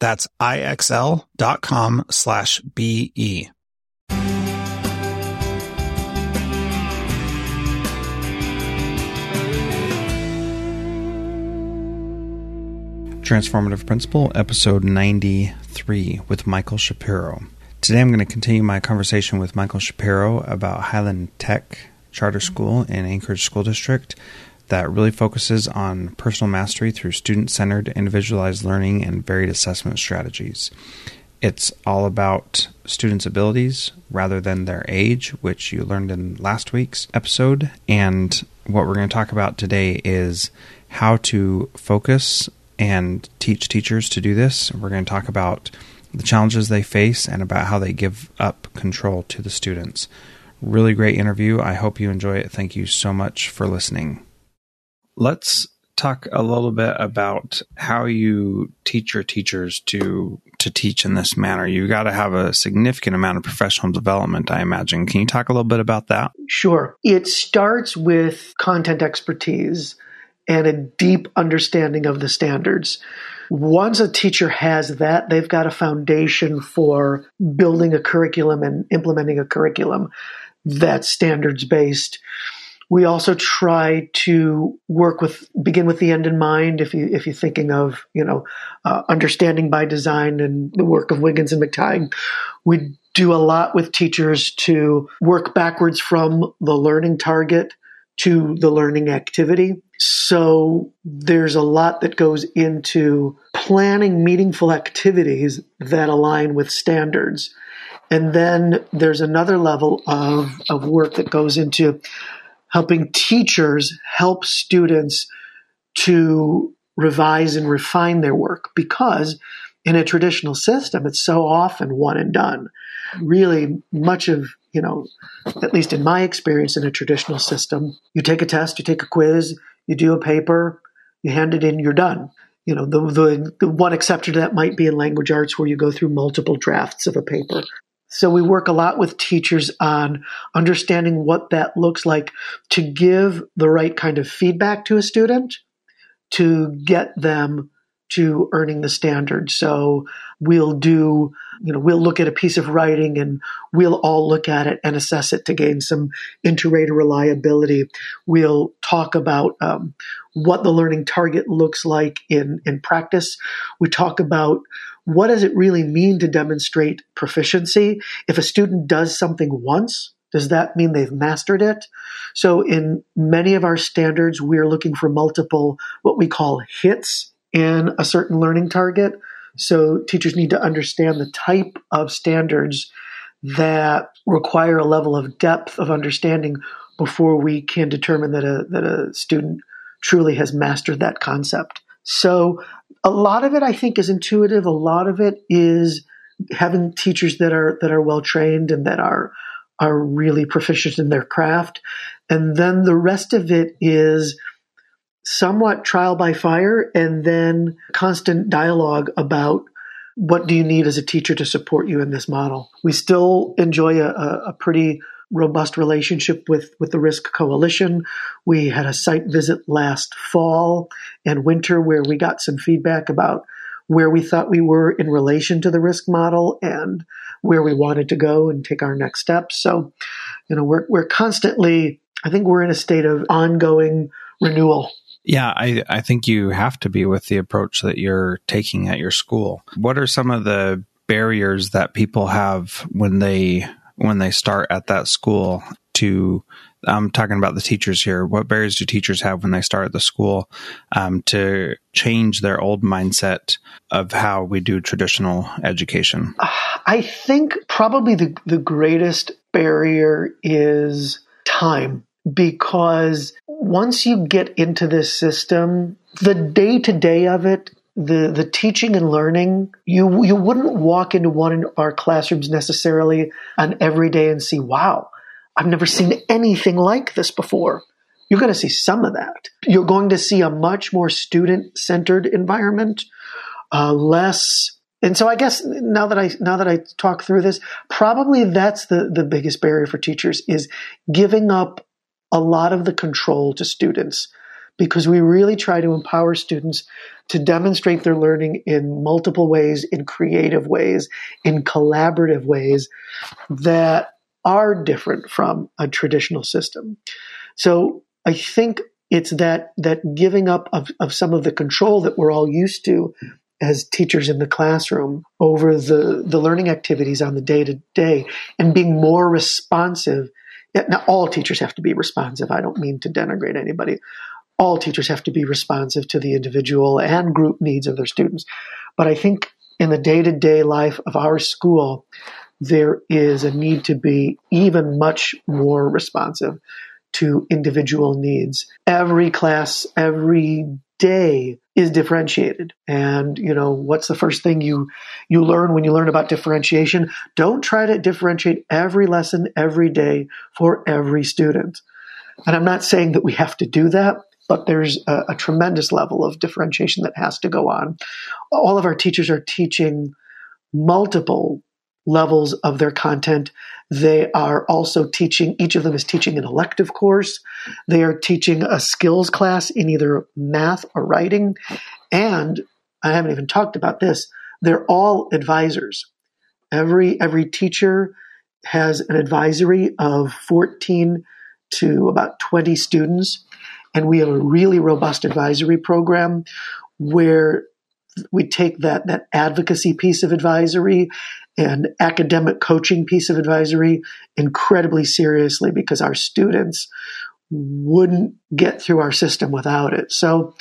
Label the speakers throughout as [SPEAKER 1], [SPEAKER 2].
[SPEAKER 1] That's IXL.com slash BE. Transformative Principal, episode 93 with Michael Shapiro. Today I'm going to continue my conversation with Michael Shapiro about Highland Tech Charter School in Anchorage School District that really focuses on personal mastery through student centered, individualized learning and varied assessment strategies. It's all about students' abilities rather than their age, which you learned in last week's episode. And what we're going to talk about today is how to focus and teach teachers to do this. We're going to talk about the challenges they face and about how they give up control to the students. Really great interview. I hope you enjoy it. Thank you so much for listening. Let's talk a little bit about how you teach your teachers to to teach in this manner. You've got to have a significant amount of professional development, I imagine. Can you talk a little bit about that?
[SPEAKER 2] Sure. It starts with content expertise and a deep understanding of the standards. Once a teacher has that, they've got a foundation for building a curriculum and implementing a curriculum that's standards based we also try to work with begin with the end in mind. If you if you're thinking of you know uh, understanding by design and the work of Wiggins and McTighe, we do a lot with teachers to work backwards from the learning target to the learning activity. So there's a lot that goes into planning meaningful activities that align with standards. And then there's another level of, of work that goes into helping teachers help students to revise and refine their work. Because in a traditional system it's so often one and done. Really much of you know at least in my experience in a traditional system you take a test you take a quiz you do a paper you hand it in you're done. You know the, the, the one exception to that might be in language arts where you go through multiple drafts of a paper so we work a lot with teachers on understanding what that looks like to give the right kind of feedback to a student to get them to earning the standard. So we'll do, you know, we'll look at a piece of writing and we'll all look at it and assess it to gain some inter-rater reliability. We'll talk about um, what the learning target looks like in, in practice. We talk about what does it really mean to demonstrate proficiency? If a student does something once, does that mean they've mastered it? So in many of our standards, we're looking for multiple, what we call hits in a certain learning target. So teachers need to understand the type of standards that require a level of depth of understanding before we can determine that a, that a student truly has mastered that concept. So a lot of it I think is intuitive. A lot of it is having teachers that are that are well trained and that are are really proficient in their craft. And then the rest of it is somewhat trial by fire and then constant dialogue about what do you need as a teacher to support you in this model? We still enjoy a, a pretty robust relationship with, with the RISC Coalition. We had a site visit last fall and winter where we got some feedback about where we thought we were in relation to the RISC model and where we wanted to go and take our next steps. So, you know, we're, we're constantly, I think we're in a state of ongoing renewal.
[SPEAKER 1] Yeah, I, I think you have to be with the approach that you're taking at your school. What are some of the barriers that people have when they when they start at that school to I'm talking about the teachers here. What barriers do teachers have when they start at the school um, to change their old mindset of how we do traditional education?
[SPEAKER 2] I think probably the, the greatest barrier is time because once you get into this system, the day to day of it the the teaching and learning you you wouldn't walk into one of our classrooms necessarily on every day and see wow i've never seen anything like this before. You're going to see some of that. You're going to see a much more student centered environment uh, less and so i guess now that i now that i talk through this probably that's the the biggest barrier for teachers is giving up a lot of the control to students because we really try to empower students to demonstrate their learning in multiple ways, in creative ways, in collaborative ways that are different from a traditional system. So I think it's that that giving up of, of some of the control that we're all used to as teachers in the classroom over the, the learning activities on the day to day and being more responsive. Now, all teachers have to be responsive. I don't mean to denigrate anybody, all teachers have to be responsive to the individual and group needs of their students. But I think in the day to day life of our school, there is a need to be even much more responsive to individual needs. Every class, every day is differentiated. And, you know, what's the first thing you, you learn when you learn about differentiation? Don't try to differentiate every lesson every day for every student. And I'm not saying that we have to do that, but there's a, a, tremendous level of differentiation that has to go on. All of our teachers are teaching multiple levels of their content. They are also teaching, each of them is teaching an elective course. They are teaching a skills class in either math or writing. And I haven't even talked about this, they're all advisors. Every, every teacher has an advisory of 14 to about 20 students and we have a really robust advisory program where we take that, that advocacy piece of advisory and academic coaching piece of advisory incredibly seriously because our students wouldn't get through our system without it. So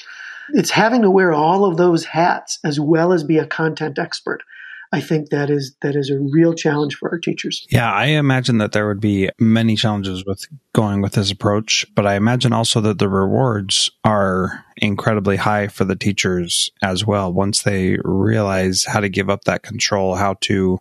[SPEAKER 2] it's having to wear all of those hats as well as be a content expert. I think that is that is a real challenge for our teachers.
[SPEAKER 1] Yeah, I imagine that there would be many challenges with going with this approach, but I imagine also that the rewards are incredibly high for the teachers as well. Once they realize how to give up that control, how to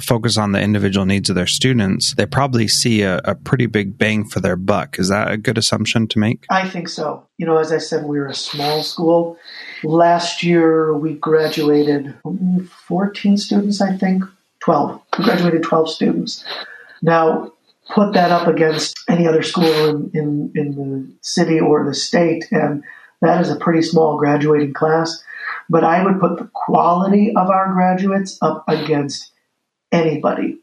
[SPEAKER 1] focus on the individual needs of their students, they probably see a, a pretty big bang for their buck. Is that a good assumption to make?
[SPEAKER 2] I think so. You know, as I said, we are a small school. Last year, we graduated 14 students, I think, 12. We graduated 12 students. Now, put that up against any other school in, in, in the city or the state, and that is a pretty small graduating class. But I would put the quality of our graduates up against anybody.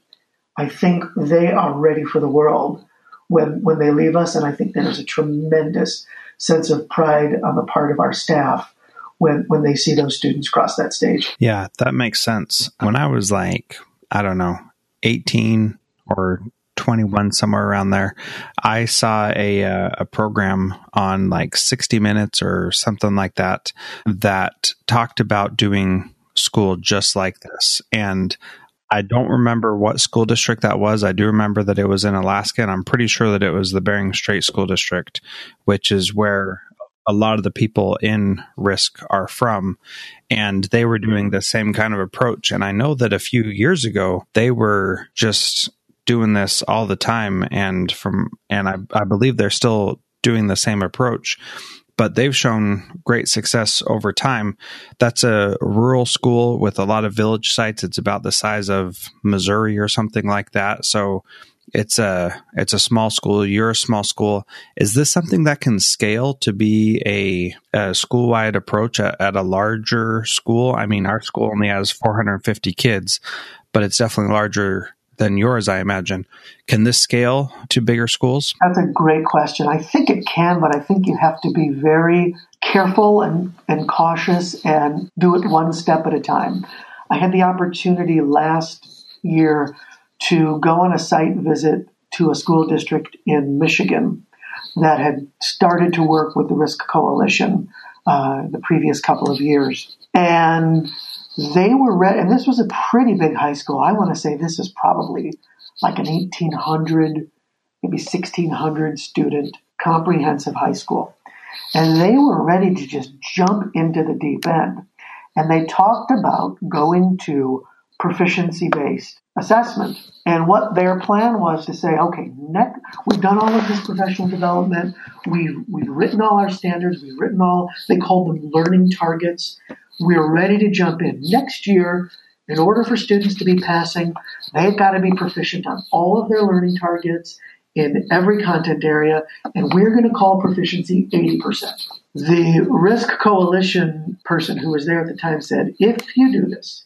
[SPEAKER 2] I think they are ready for the world when, when they leave us, and I think there's a tremendous sense of pride on the part of our staff when when they see those students cross that stage.
[SPEAKER 1] Yeah, that makes sense. When I was like, I don't know, 18 or 21 somewhere around there. I saw a uh, a program on like 60 minutes or something like that that talked about doing school just like this. And I don't remember what school district that was. I do remember that it was in Alaska, and I'm pretty sure that it was the Bering Strait School District, which is where a lot of the people in RISC are from. And they were doing the same kind of approach. And i know that a few years ago they were just doing this all the time and from and i, I believe they're still doing the same approach but they've shown great success over time. That's a rural school with a lot of village sites. It's about the size of Missouri or something like that. So it's a it's a small school. You're a small school. Is this something that can scale to be a, a school wide approach at, at, a larger school? I mean, our school only has 450 kids, but it's definitely larger than yours, I imagine. Can this scale to bigger schools?
[SPEAKER 2] That's a great question. I think it can, but I think you have to be very careful and, and cautious and do it one step at a time. I had the opportunity last year to go on a site visit to a school district in Michigan that had started to work with the RISC Coalition uh, the previous couple of years. And they were ready, and this was a pretty big high school. I want to say this is probably like an 1800, maybe 1600 student comprehensive high school. And they were ready to just jump into the deep end. And they talked about going to proficiency based assessment. And what their plan was to say, okay, next, we've done all of this professional development. We've, we've written all our standards. We've written all, they called them learning targets. We're ready to jump in. Next year, in order for students to be passing, they've got to be proficient on all of their learning targets in every content area, and we're going to call proficiency 80%. The RISC Coalition person who was there at the time said, if you do this,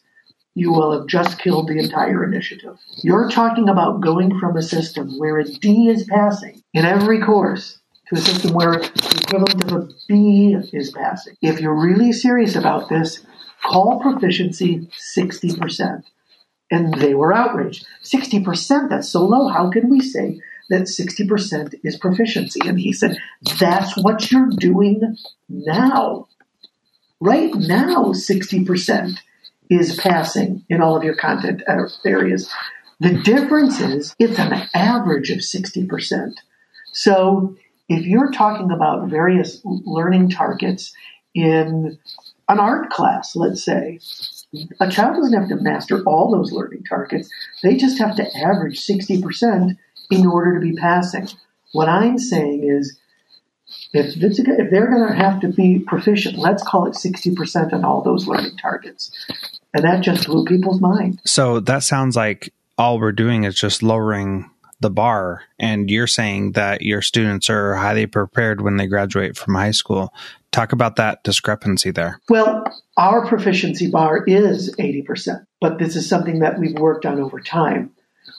[SPEAKER 2] you will have just killed the entire initiative. You're talking about going from a system where a D is passing in every course to a system where the equivalent of a B is passing. If you're really serious about this, call proficiency 60%. And they were outraged. 60%, that's so low. How can we say that 60% is proficiency? And he said, that's what you're doing now. Right now, 60% is passing in all of your content areas. The difference is it's an average of 60%. So if you're talking about various learning targets in an art class, let's say, a child doesn't have to master all those learning targets. They just have to average 60% in order to be passing. What I'm saying is if, if they're going to have to be proficient, let's call it 60% on all those learning targets. And that just blew people's mind.
[SPEAKER 1] So that sounds like all we're doing is just lowering the bar. And you're saying that your students are highly prepared when they graduate from high school. Talk about that discrepancy there.
[SPEAKER 2] Well, our proficiency bar is 80%, but this is something that we've worked on over time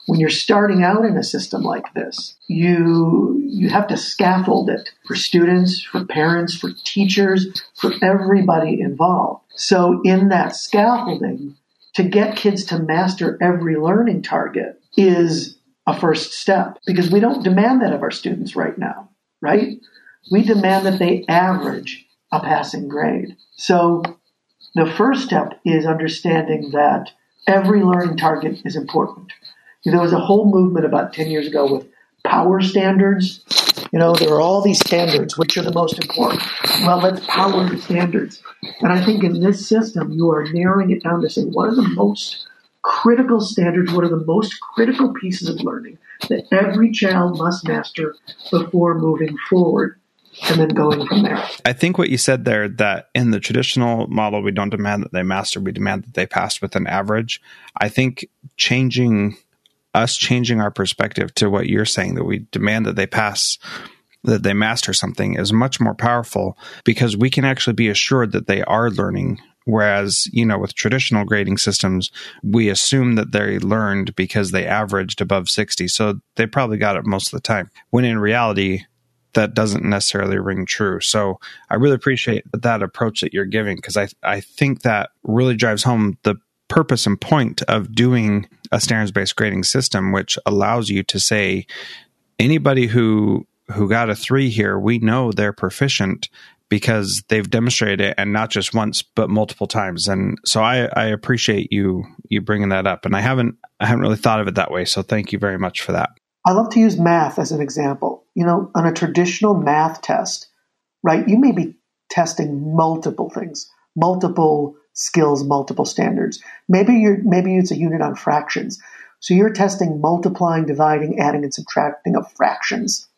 [SPEAKER 2] when you're starting out in a system like this, you you have to scaffold it for students, for parents, for teachers, for everybody involved. So in that scaffolding, to get kids to master every learning target is a first step because we don't demand that of our students right now, right? We demand that they average a passing grade. So the first step is understanding that every learning target is important. There was a whole movement about 10 years ago with power standards. You know, there are all these standards. Which are the most important? Well, let's power the standards. And I think in this system, you are narrowing it down to say, what are the most critical standards, one of the most critical pieces of learning that every child must master before moving forward? and then going from there.
[SPEAKER 1] I think what you said there that in the traditional model, we don't demand that they master, we demand that they pass with an average. I think changing us changing our perspective to what you're saying that we demand that they pass that they master something is much more powerful because we can actually be assured that they are learning whereas you know with traditional grading systems we assume that they learned because they averaged above 60 so they probably got it most of the time when in reality that doesn't necessarily ring true. So I really appreciate that approach that you're giving because I I think that really drives home the purpose and point of doing a standards based grading system, which allows you to say anybody who who got a three here, we know they're proficient because they've demonstrated it and not just once but multiple times and so I, I appreciate you you bringing that up and i haven't i haven't really thought of it that way so thank you very much for that
[SPEAKER 2] i love to use math as an example you know on a traditional math test right you may be testing multiple things multiple skills multiple standards. Maybe you're maybe it's a unit on fractions. So you're testing multiplying, dividing, adding, and subtracting of fractions.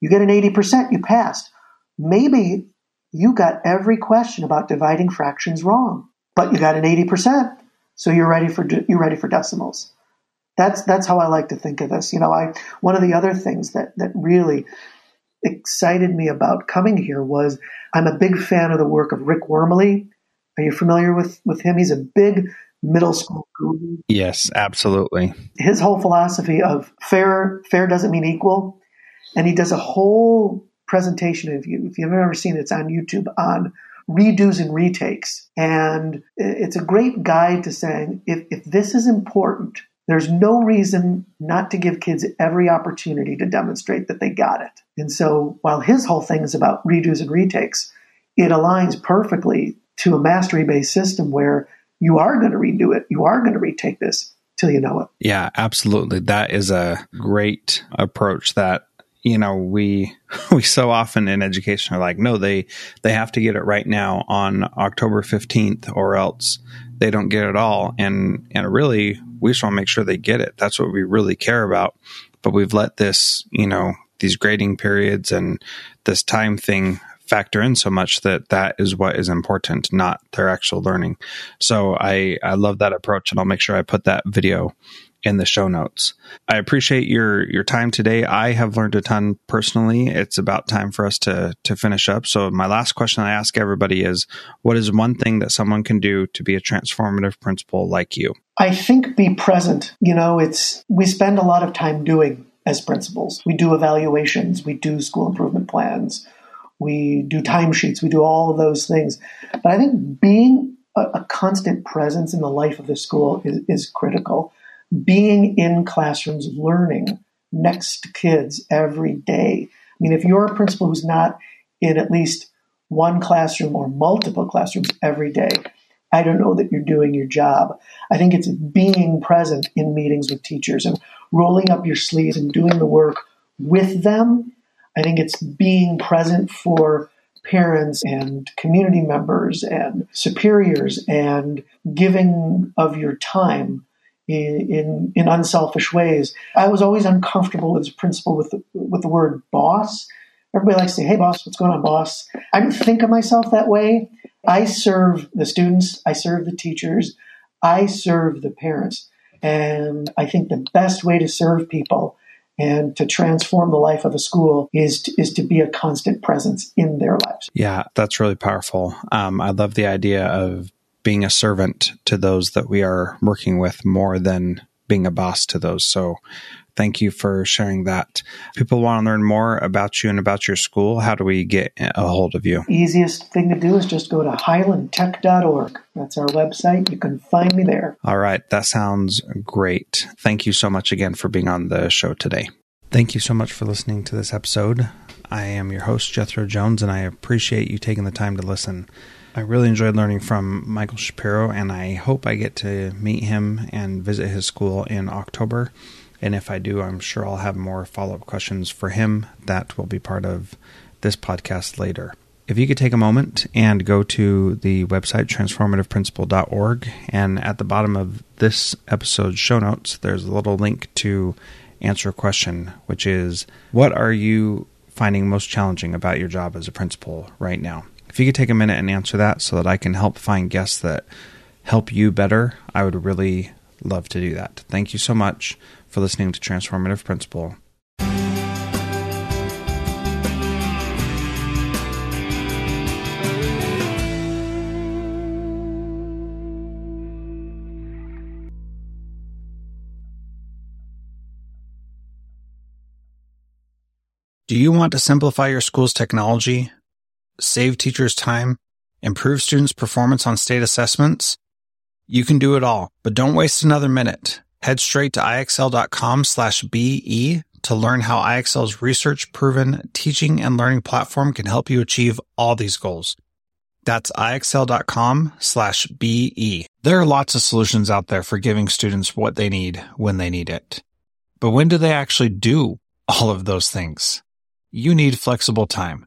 [SPEAKER 2] You get an 80%, you passed. Maybe you got every question about dividing fractions wrong, but you got an 80%, so you're ready for you're ready for decimals. That's that's how I like to think of this. You know, I one of the other things that that really excited me about coming here was I'm a big fan of the work of Rick Wormeli. Are you familiar with with him? He's a big middle school guru.
[SPEAKER 1] Yes, absolutely.
[SPEAKER 2] His whole philosophy of fair fair doesn't mean equal, and he does a whole presentation. If you you've ever seen it, it's on YouTube on redos and retakes, and it's a great guide to saying if if this is important, there's no reason not to give kids every opportunity to demonstrate that they got it. And so while his whole thing is about redos and retakes, it aligns perfectly to a mastery based system where you are going to redo it. You are going to retake this till you know it.
[SPEAKER 1] Yeah, absolutely. That is a great approach that you know we we so often in education are like no they they have to get it right now on October 15th or else they don't get it all. And and really we just want to make sure they get it. That's what we really care about. But we've let this you know these grading periods and this time thing factor in so much that that is what is important, not their actual learning. So I, I love that approach and I'll make sure I put that video in the show notes. I appreciate your your time today. I have learned a ton personally. It's about time for us to to finish up. So my last question I ask everybody is what is one thing that someone can do to be a transformative principal like you?
[SPEAKER 2] I think be present. You know, it's we spend a lot of time doing as principals. We do evaluations, we do school improvement plans, we do timesheets, we do all of those things. But I think being a, constant presence in the life of the school is, is critical. Being in classrooms, learning next to kids every day. I mean, if you're a principal who's not in at least one classroom or multiple classrooms every day, I don't know that you're doing your job. I think it's being present in meetings with teachers and rolling up your sleeves and doing the work with them I think it's being present for parents and community members and superiors and giving of your time in, in, unselfish ways. I was always uncomfortable as a principal with the, with the word boss. Everybody likes to say, "Hey, boss, what's going on, boss?" I don't think of myself that way. I serve the students. I serve the teachers. I serve the parents. And I think the best way to serve people and to transform the life of a school is to, is to be a constant presence in their lives.
[SPEAKER 1] Yeah, that's really powerful. Um, I love the idea of being a servant to those that we are working with more than being a boss to those. So thank you for sharing that. People want to learn more about you and about your school, how do we get a hold of you?
[SPEAKER 2] Easiest thing to do is just go to highlandtech.org. That's our website. You can find me there.
[SPEAKER 1] All right. That sounds great. Thank you so much again for being on the show today. Thank you so much for listening to this episode. I am your host, Jethro Jones, and I appreciate you taking the time to listen. I really enjoyed learning from Michael Shapiro, and I hope I get to meet him and visit his school in October. And if I do, I'm sure I'll have more follow up questions for him that will be part of this podcast later. If you could take a moment and go to the website transformativeprincipal.org, and at the bottom of this episode's show notes, there's a little link to answer a question, which is What are you finding most challenging about your job as a principal right now? If you could take a minute and answer that so that I can help find guests that help you better, I would really love to do that. Thank you so much for listening to Transformative Principal. Do you want to simplify your school's technology, save teachers time, improve students' performance on state assessments? You can do it all, but don't waste another minute. Head straight to ixl.com slash BE to learn how IXL's research proven teaching and learning platform can help you achieve all these goals. That's ixl.com slash BE. There are lots of solutions out there for giving students what they need when they need it. But when do they actually do all of those things? You need flexible time.